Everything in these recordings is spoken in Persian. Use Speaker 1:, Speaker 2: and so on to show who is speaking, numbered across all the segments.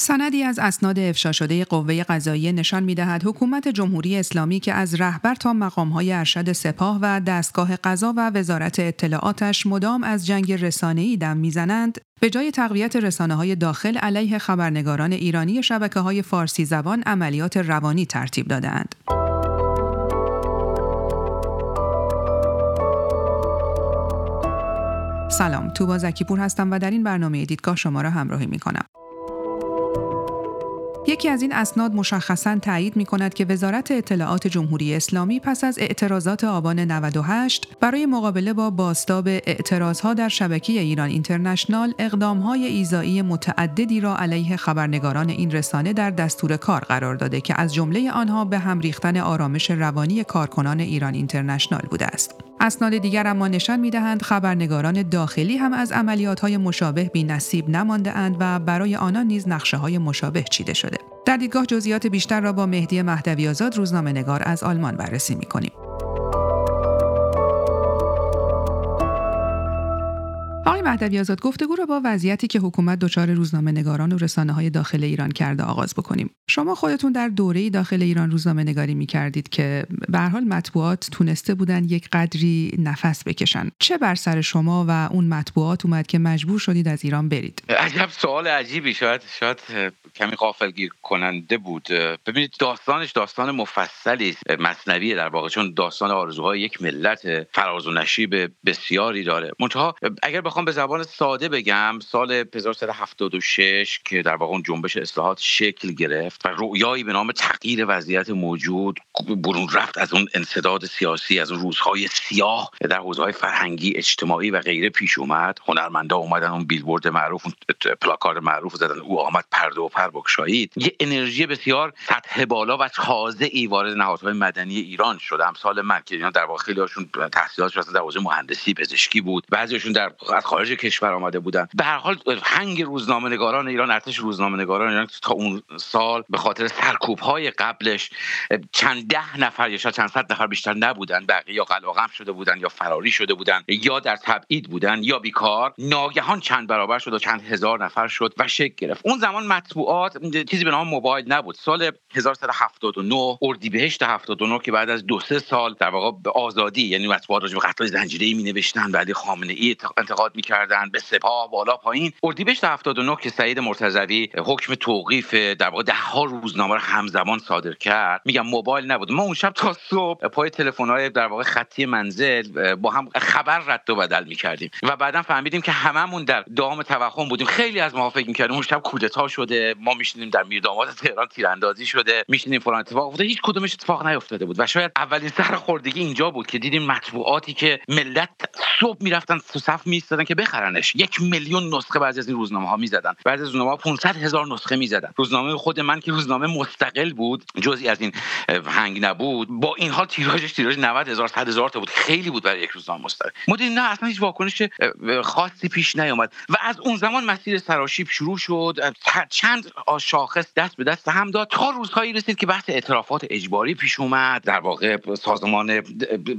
Speaker 1: سندی از اسناد افشا شده قوه قضاییه نشان می‌دهد حکومت جمهوری اسلامی که از رهبر تا مقام‌های ارشد سپاه و دستگاه قضا و وزارت اطلاعاتش مدام از جنگ رسانه‌ای دم می‌زنند به جای تقویت رسانه های داخل علیه خبرنگاران ایرانی شبکه های فارسی زبان عملیات روانی ترتیب دادند. سلام توبا زکیپور هستم و در این برنامه دیدگاه شما را همراهی می کنم. یکی از این اسناد مشخصا تایید می کند که وزارت اطلاعات جمهوری اسلامی پس از اعتراضات آبان 98 برای مقابله با باستاب اعتراضها در شبکه ایران اینترنشنال اقدامهای ایزایی متعددی را علیه خبرنگاران این رسانه در دستور کار قرار داده که از جمله آنها به هم ریختن آرامش روانی کارکنان ایران اینترنشنال بوده است. اسناد دیگر اما نشان می‌دهند خبرنگاران داخلی هم از عملیات های مشابه بی نصیب نمانده اند و برای آنان نیز نقشه های مشابه چیده شده. در دیدگاه جزئیات بیشتر را با مهدی مهدوی آزاد روزنامه نگار از آلمان بررسی می کنیم. آقای مهدوی آزاد گفتگو را با وضعیتی که حکومت دچار روزنامه نگاران و رسانه های داخل ایران کرده آغاز بکنیم. شما خودتون در دوره داخل ایران روزنامه نگاری می کردید که به حال مطبوعات تونسته بودن یک قدری نفس بکشن. چه بر سر شما و اون مطبوعات اومد که مجبور شدید از ایران برید؟
Speaker 2: عجب سوال عجیبی شاید شاید کمی غافلگیر کننده بود. ببینید داستانش داستان مفصلی مصنوی در واقع چون داستان آرزوهای یک ملت فراز و نشیب بسیاری داره. منتها اگر بخوام به زبان ساده بگم سال 1376 که در واقع اون جنبش اصلاحات شکل گرفت و رویایی به نام تغییر وضعیت موجود برون رفت از اون انصداد سیاسی از اون روزهای سیاه در حوزه فرهنگی اجتماعی و غیره پیش اومد هنرمندا اومدن اون بیلبورد معروف اون پلاکار معروف زدن او آمد پرده و پر بکشایید یه انرژی بسیار سطح بالا و تازه ای وارد نهادهای مدنی ایران شد. امثال من که در واقع خیلی هاشون تحصیلاتشون در حوزه مهندسی پزشکی بود. بعضیشون در از خارج کشور آمده بودن. به هر حال هنگ روزنامه نگاران ایران ارتش روزنامه نگاران ایران تا اون سال به خاطر سرکوب های قبلش چند ده نفر یا چند صد نفر بیشتر نبودن. بقیه یا قلقم شده بودن یا فراری شده بودن یا در تبعید بودن یا بیکار. ناگهان چند برابر شد و چند هزار نفر شد و شکل گرفت. اون زمان مطبوعات چیزی به نام موبایل نبود. سال 1379 اردیبهشت 79 که بعد از دو سه سال در واقع به آزادی یعنی مطبوعات راجع به قتل زنجیره‌ای می نوشتن بعد خامنه ای انتقاد می‌کردن به سپاه بالا پایین. اردیبهشت 79 که سعید مرتضوی حکم توقیف در واقع ده ها روزنامه رو همزمان صادر کرد میگم موبایل نبود. ما اون شب تا صبح پای های در واقع خطی منزل با هم خبر رد و بدل می‌کردیم. و بعدا فهمیدیم که هممون در دام توهم بودیم. خیلی از ما فکر می‌کردیم اون شب کودتا شده ما میشینیم در میرداماد تهران تیراندازی شده میشینیم فلان اتفاق افتاده. هیچ کدومش اتفاق نیفتاده بود. و شاید اولین سرخوردگی اینجا بود که دیدیم مطبوعاتی که ملت صبح می‌رفتن تو صف میستادن که بخرنش. یک میلیون نسخه بعضی از این روزنامه ها می‌زدن. بعضی از روزنامه ها 500 هزار نسخه می‌زدن. روزنامه خود من که روزنامه مستقل بود جزئی از این هنگ نبود با این حال تیراژش تیراژ 90 هزار 100 هزار تا بود. خیلی بود برای یک روزنامه مستقل. ما نه اصلا هیچ واکنش خاصی پیش نیامد و از اون زمان مسیر سراشیب شروع شد. چند شاخص دست به دست هم داد. تا روزهایی رسید که بحث اعترافات اجباری پیش اومد. در واقع سازمان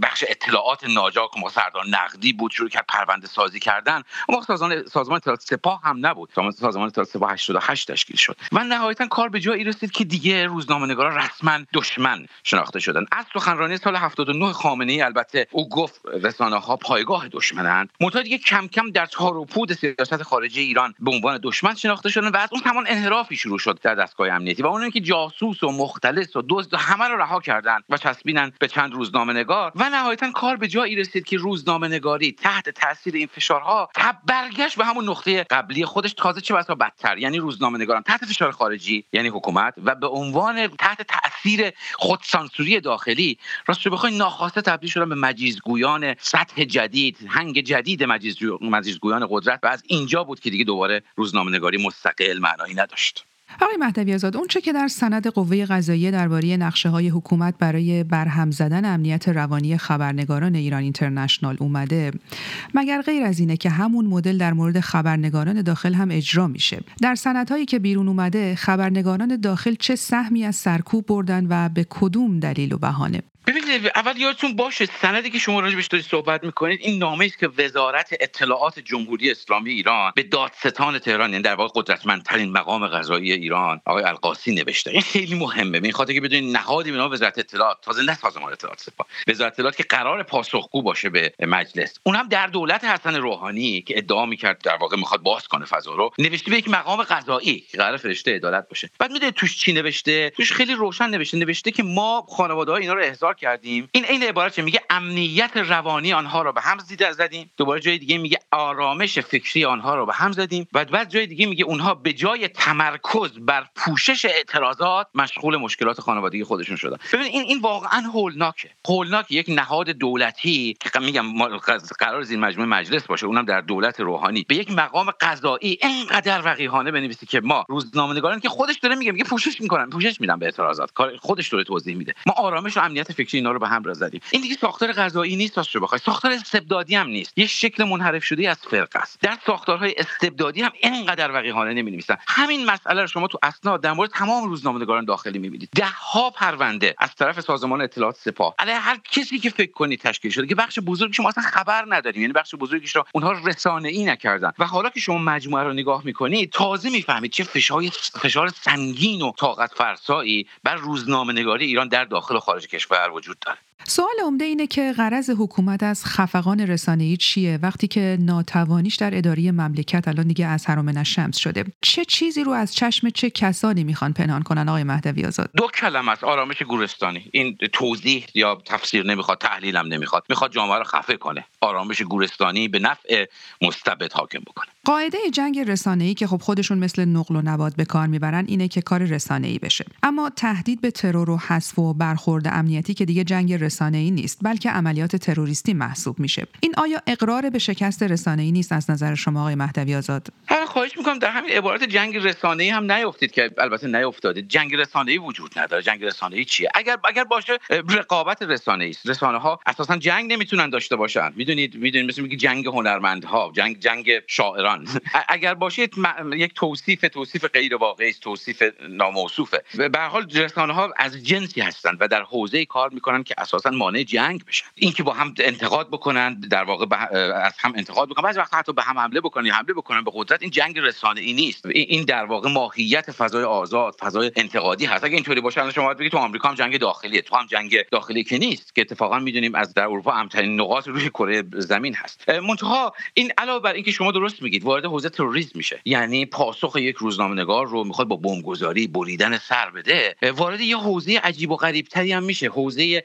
Speaker 2: بخش اطلاعات ناجا که سردار نقدی بود شروع کرد پرونده سازی کردن. اون سازمان سازمان اطلاعات سپاه هم نبود. سازمان اطلاعات سپاه 88 تشکیل شد. و نهایتا کار به جایی رسید که دیگه روزنامه‌نگاران رسما دشمن شناخته شدن. از سخنرانی سال 79 خامنه ای البته او گفت رسانه ها پایگاه دشمنند منتها دیگه کم کم در پود سیاست خارجی ایران به عنوان دشمن شناخته شدن و از اون همان انحرافی شروع شد در دستگاه امنیتی و اونایی که جاسوس و مختلس و دزد همه رو رها کردن و چسبیدن به چند روزنامه نگار و نهایتا کار به جایی رسید که روزنامه نگاری تحت تاثیر این فشارها برگشت به همون نقطه قبلی خودش تازه چه بسا بدتر. یعنی روزنامه نگاران تحت فشار خارجی یعنی حکومت و به عنوان تحت تاثیر خودسانسوری داخلی راست بخوای ناخواسته تبدیل شدن به مجیزگویان سطح جدید هنگ جدید مجیزگویان قدرت و از اینجا بود که دیگه دوباره روزنامه نگاری مستقل معنایی نداشت.
Speaker 1: آقای مهدوی آزاد اون چه که در سند قوه قضاییه درباره نقشه های حکومت برای برهم زدن امنیت روانی خبرنگاران ایران اینترنشنال اومده مگر غیر از اینه که همون مدل در مورد خبرنگاران داخل هم اجرا میشه؟ در سندهایی که بیرون اومده خبرنگاران داخل چه سهمی از سرکوب بردن و به کدوم دلیل و بهانه؟
Speaker 2: ببینید اول یادتون باشه سندی که شما راجبش دارید صحبت می‌کنید این نامه است که وزارت اطلاعات جمهوری اسلامی ایران به دادستان تهران یعنی در واقع قدرتمندترین مقام قضایی ایران آقای القاسی نوشته. این خیلی مهمه. این خاطر که بدونید نهادی به وزارت اطلاعات. تازه نه سازمان اطلاعات سپاه. وزارت اطلاعات که قرار پاسخگو باشه به مجلس. اون هم در دولت حسن روحانی که ادعا می‌کرد در واقع می‌خواد باز کنه فضا رو نوشته به یک مقام قضایی که قرار فرشته عدالت باشه. بعد میده توش چی نوشته؟ توش خیلی روشن نوشته. نوشته که ما خانواده ها اینا رو احضار کردیم. این این عبارت میگه امنیت روانی آنها رو به هم زدیم. دوباره جای دیگه میگه آرامش فکری آنها رو به هم زدیم. بعد بعد جای دیگه میگه اونها به جای تمرکز بر پوشش اعتراضات مشغول مشکلات خانوادگی خودشون شدن. ببین این این واقعا هولناکه. هولناک یک نهاد دولتی که میگم قرار این مجموعه مجلس باشه اونم در دولت روحانی. به یک مقام قضایی اینقدر وقیحانه بنویسی که ما روزنامه‌نگاران که خودش داره میگه میگه پوشش می‌کنن پوشش میدن به اعتراضات. کار خودش داره توضیح میده. ما آرامش و امنیت فکری اینا رو به هم زدیم این دیگه ساختار قضایی نیست تا بخوای. ساختار استبدادی هم نیست. یه شکل منحرف شده از فرقه است. در ساختارهای استبدادی هم اینقدر وقیحانه نمی‌نویسن. همین مسئله رو تو اسناد در مورد تمام روزنامه‌نگاران داخلی می‌بینید. ده ها پرونده از طرف سازمان اطلاعات سپاه. علیه هر کسی که فکر کنید تشکیل شده که بخش بزرگی شما اصلا خبر نداریم. یعنی بخش بزرگیش رو اونها رسانه‌ای نکردن. و حالا که شما مجموعه رو نگاه می‌کنید تازه می‌فهمید چه فشار فشار سنگین و طاقت فرسایی بر روزنامه نگاری ایران در داخل و خارج کشور وجود داره.
Speaker 1: سوال عمده اینه که غرض حکومت از خفقان رسانه‌ای چیه؟ وقتی که ناتوانیش در اداری مملکت الان دیگه از حرام شمس شده. چه چیزی رو از چشم چه کسانی می‌خوان پنهان کنن آقای مهدوی آزاد؟
Speaker 2: دو کلمه است آرامش گورستانی. این توضیح یا تفسیر نمی‌خواد تحلیلم نمی‌خواد. می‌خواد جامعه رو خفه کنه. آرامش گورستانی به نفع مستبد حاکم بکنه.
Speaker 1: قاعده جنگ رسانه‌ای که خب خودشون مثل نقل و نبات به کار می‌برن اینه که کار رسانه‌ای بشه. اما تهدید به ترور و حذف و برخورد امنیتی که دیگه جنگ رسانه‌ای نیست بلکه عملیات تروریستی محسوب میشه. این آیا اقرار به شکست رسانه‌ای نیست از نظر شما آقای مهدوی آزاد؟
Speaker 2: خواهش می‌کنم در همین عبارت جنگ رسانه‌ای هم نیفتید که البته نیفتاده جنگ رسانه‌ای وجود نداره. جنگ رسانه‌ای چیه؟ اگر اگر باشه رقابت رسانه‌ای است. رسانه ها اساسا جنگ نمی‌تونن داشته باشن. می‌دونید می‌دونید مثل میگه جنگ هنرمندها جنگ جنگ شاعران. اگر باشه یک توصیف توصیف غیر واقعی است توصیف ناموصوفه. به هر حال رسانه ها از جنسی هستند و در حوزه کار می‌کنن که اساسا مانع جنگ بشن. اینکه با هم انتقاد بکنن در واقع از هم انتقاد بکنن. بعضی وقت حتی به هم حمله بکنن حمله بکنن به قدرت این جنگ رسانه ای نیست این در واقع ماهیت فضای آزاد فضای انتقادی هست. اگه اینطوری باشه شما بگید تو آمریکا هم جنگ داخلیه. تو هم جنگ داخلی که نیست که اتفاقا می‌دونیم از در اروپا امترین نقاط روی کره زمین هست. منتها این علاوه بر اینکه شما درست میگید وارد حوزه تروریسم میشه. یعنی پاسخ یک روزنامه‌نگار رو می‌خواد با بمبگذاری بریدن سر بده وارد یه حوزه عجیب و غریب تری هم میشه. حوزه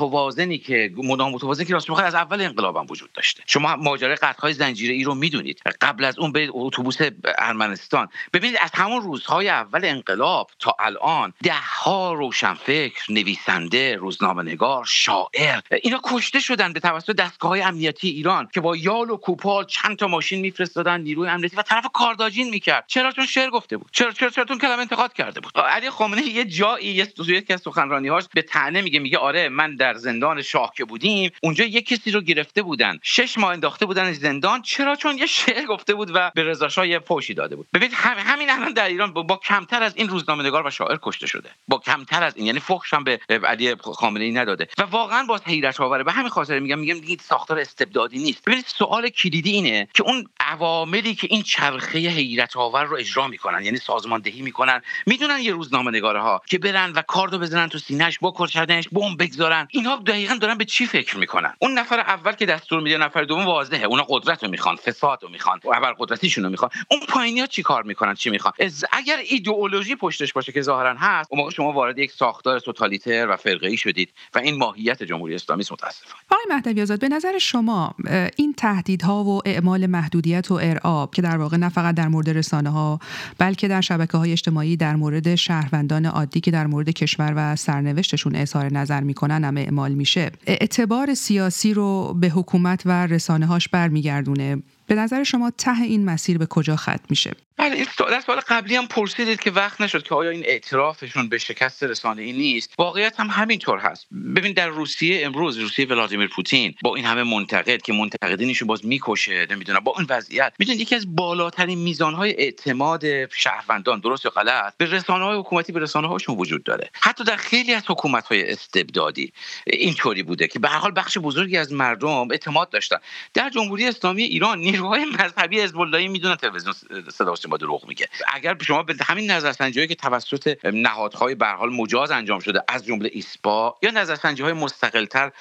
Speaker 2: نامتوازنی که نامتوازنی که راست از اول انقلاب هم وجود داشته. شما ماجرای قطعهای زنجیره ای رو می‌دونید. قبل از اون به اتوبوس ارمنستان. ببینید از همون روزهای اول انقلاب تا الان ده ها روشنفکر نویسنده روزنامه نگار شاعر اینا کشته شدن به توسط دستگاه های امنیتی ایران که با یال و کوپال چند تا ماشین میفرستادن نیروی امنیتی و طرف کارداجین می‌کرد. چرا؟ چون شعر گفته بود. چرا؟ چرا؟ چرا؟ کلمه انتقاد کرده بود. علی خامنه یه جایی یه یکی از سخنرانی‌هاش به طعنه میگه میگه آره من در زندان شاه که بودیم اونجا یه کسی رو گرفته بودن. شش ماه انداخته بودن زندان. چرا؟ چون یه شعر گفته بود و به رضا شاه فوشی داده بود. ببینید همین الان در ایران با, کمتر از این روزنامه‌نگار و شاعر کشته شده. با کمتر از این. یعنی فحش هم به علی خامنه ای نداده. و واقعا باز حیرت آوره. به همین خاطر میگم میگم این ساختار استبدادی نیست. ببینید سوال کلیدی اینه که اون عواملی که این چرخه حیرت آور رو اجرا می‌کنن یعنی سازماندهی می‌کنن. می‌دونن یه روزنامه ها که برن و کاردو بزنن تو سینهش بکشنش بمب بگذارن. اینها دقیقا دارن به چی فکر می‌کنن؟ اون نفر اول که دستور میده نفر دوم واضحه. اونا قدرت رو می‌خوان فساد رو می‌خوان. ابر قدرتیشون رو می‌خوان. اون پایینی ها چی کار می‌کنن؟ چی می‌خوان؟ اگر ایدئولوژی پشتش باشه که ظاهرا هست اون موقع شما وارد یک ساختار توتالیتر و فرقه ای شدید و این ماهیت جمهوری اسلامی است متاسفانه.
Speaker 1: آقای مهدوی آزاد به نظر شما این تهدیدها و اعمال محدودیت و ارعاب که در واقع نه فقط در مورد رسانه ها بلکه در شبکه های اجتماعی در مورد شهروندان عادی که در مورد کشور و سرنوشتشون اظهار نظر می‌کنن اعمال میشه. اعتبار سیاسی رو به حکومت و رسانه هاش برمیگردونه. به نظر شما ته این مسیر به کجا ختم میشه؟
Speaker 2: بله این سوال قبلی هم پرسیدید که وقت نشد که آیا این اعترافشون به شکست رسانه ای نیست؟ واقعیت هم همینطور هست. ببین در روسیه امروز روسیه ولادیمیر پوتین با این همه منتقد که منتقدینشون باز می‌کشه نمی‌دونم با این وضعیت می‌دونید یکی از بالاترین میزانهای اعتماد شهروندان درست یا غلط به رسانه های حکومتی به رسانه هاشون وجود داره. حتی در خیلی از حکومت های استبدادی اینطوری بوده که به هر حال بخش بزرگی از مردم اعتماد داشتن. در جمهوری اسلامی ایران نیروهای مذهبی حزب اللهی می‌دونن تلویزیون صدا ما دروغ میگه. اگر شما به همین نظرسنجی که توسط نهادهای به حال مجاز انجام شده از جمله ایسپا یا نظرسنجی های مستقلتر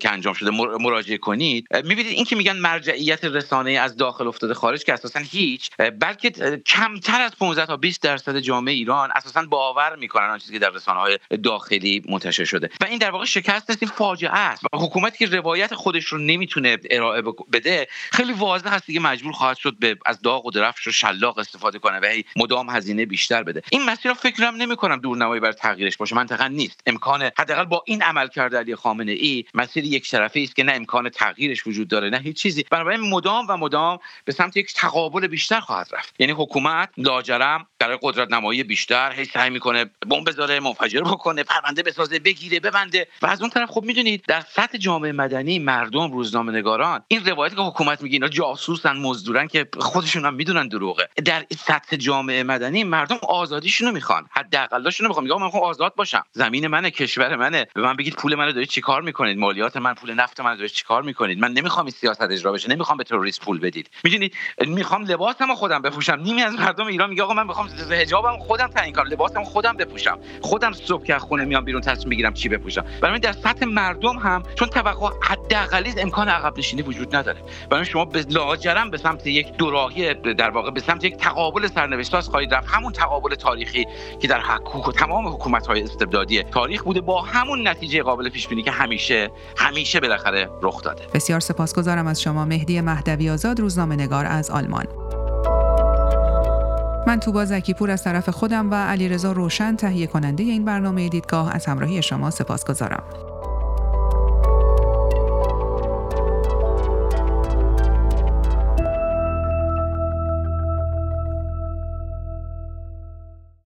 Speaker 2: که انجام شده مراجعه کنید می‌بینید این که میگن مرجعیت رسانه از داخل افتاده خارج که اساسا هیچ بلکه کمتر از 15 تا 20 درصد جامعه ایران اساسا باور می‌کنن آن چیزی که در رسانه های داخلی منتشر شده. و این در واقع شکست است این فاجعه است. حکومتی که روایت خودش رو نمی‌تونه ارائه بده خیلی واضح هست دیگه مجبور خواهد شد به از داغ و درفش و شلاق استفاده کنه و مدام هزینه بیشتر بده. این مسیر رو فکرم نمی‌کنم دورنمایی بر تغییرش باشه. منطقا نیست. امکان حداقل با این عمل کرده علی خامنه ای مسیر یک طرفه است که نه امکان تغییرش وجود داره نه هیچ چیزی. بنابراین مدام و مدام به سمت یک تقابل بیشتر خواهد رفت. یعنی حکومت لاجرم برای قدرت نمایی بیشتر هی سعی می‌کنه بمب بذاره منفجر بکنه پرونده بسازه بگیره ببنده. و از اون طرف خب می‌دونید در سطح جامعه مدنی مردم روزنامه نگاران این روایتی که حکومت میگه اینا جاسوسن مزدورن که خودشون هم می‌دونن دروغه. در سطح جامعه مدنی مردم آزادیشونو می‌خوان. حداقلشونو می‌خوان. میگم من می‌خوام آزاد باشم. زمین منه کشور منه. به من بگید پول منو دارید چیکار می‌کنید؟ مالیات من پول نفت من دارید چیکار می‌کنید؟ من نمی‌خوام این سیاست اجرا بشه. نمی‌خوام به تروریست پول بدید. می‌دونید؟ می‌خوام لباسمو خودم بپوشم. نیمی از مردم ایران میگه آقا من می‌خوام حجابم خودم تعیین کنم لباسم خودم بپوشم. خودم صبح که خونه میام بیرون تصمیم می‌گیرم چی بپوشم. برای در سطح مردم هم چون توقع حداقلی امکان عقب نشینی وجود نداره. برای شما به لاجرم به سمت یک دوراهی در واقع به سمت یک تقابل سرنوشت خواهید رفت. همون تقابل تاریخی که در حقوق و تمام حکومت های استبدادی تاریخ بوده با همون نتیجه قابل پیش بینی که همیشه همیشه بالاخره رخ داده.
Speaker 1: بسیار سپاسگزارم از شما مهدی مهدوی آزاد روزنامه نگار از آلمان. من توبا زکیپور از طرف خودم و علیرضا روشن تهیه کننده این برنامه دیدگاه از همراهی شما سپاس گذارم.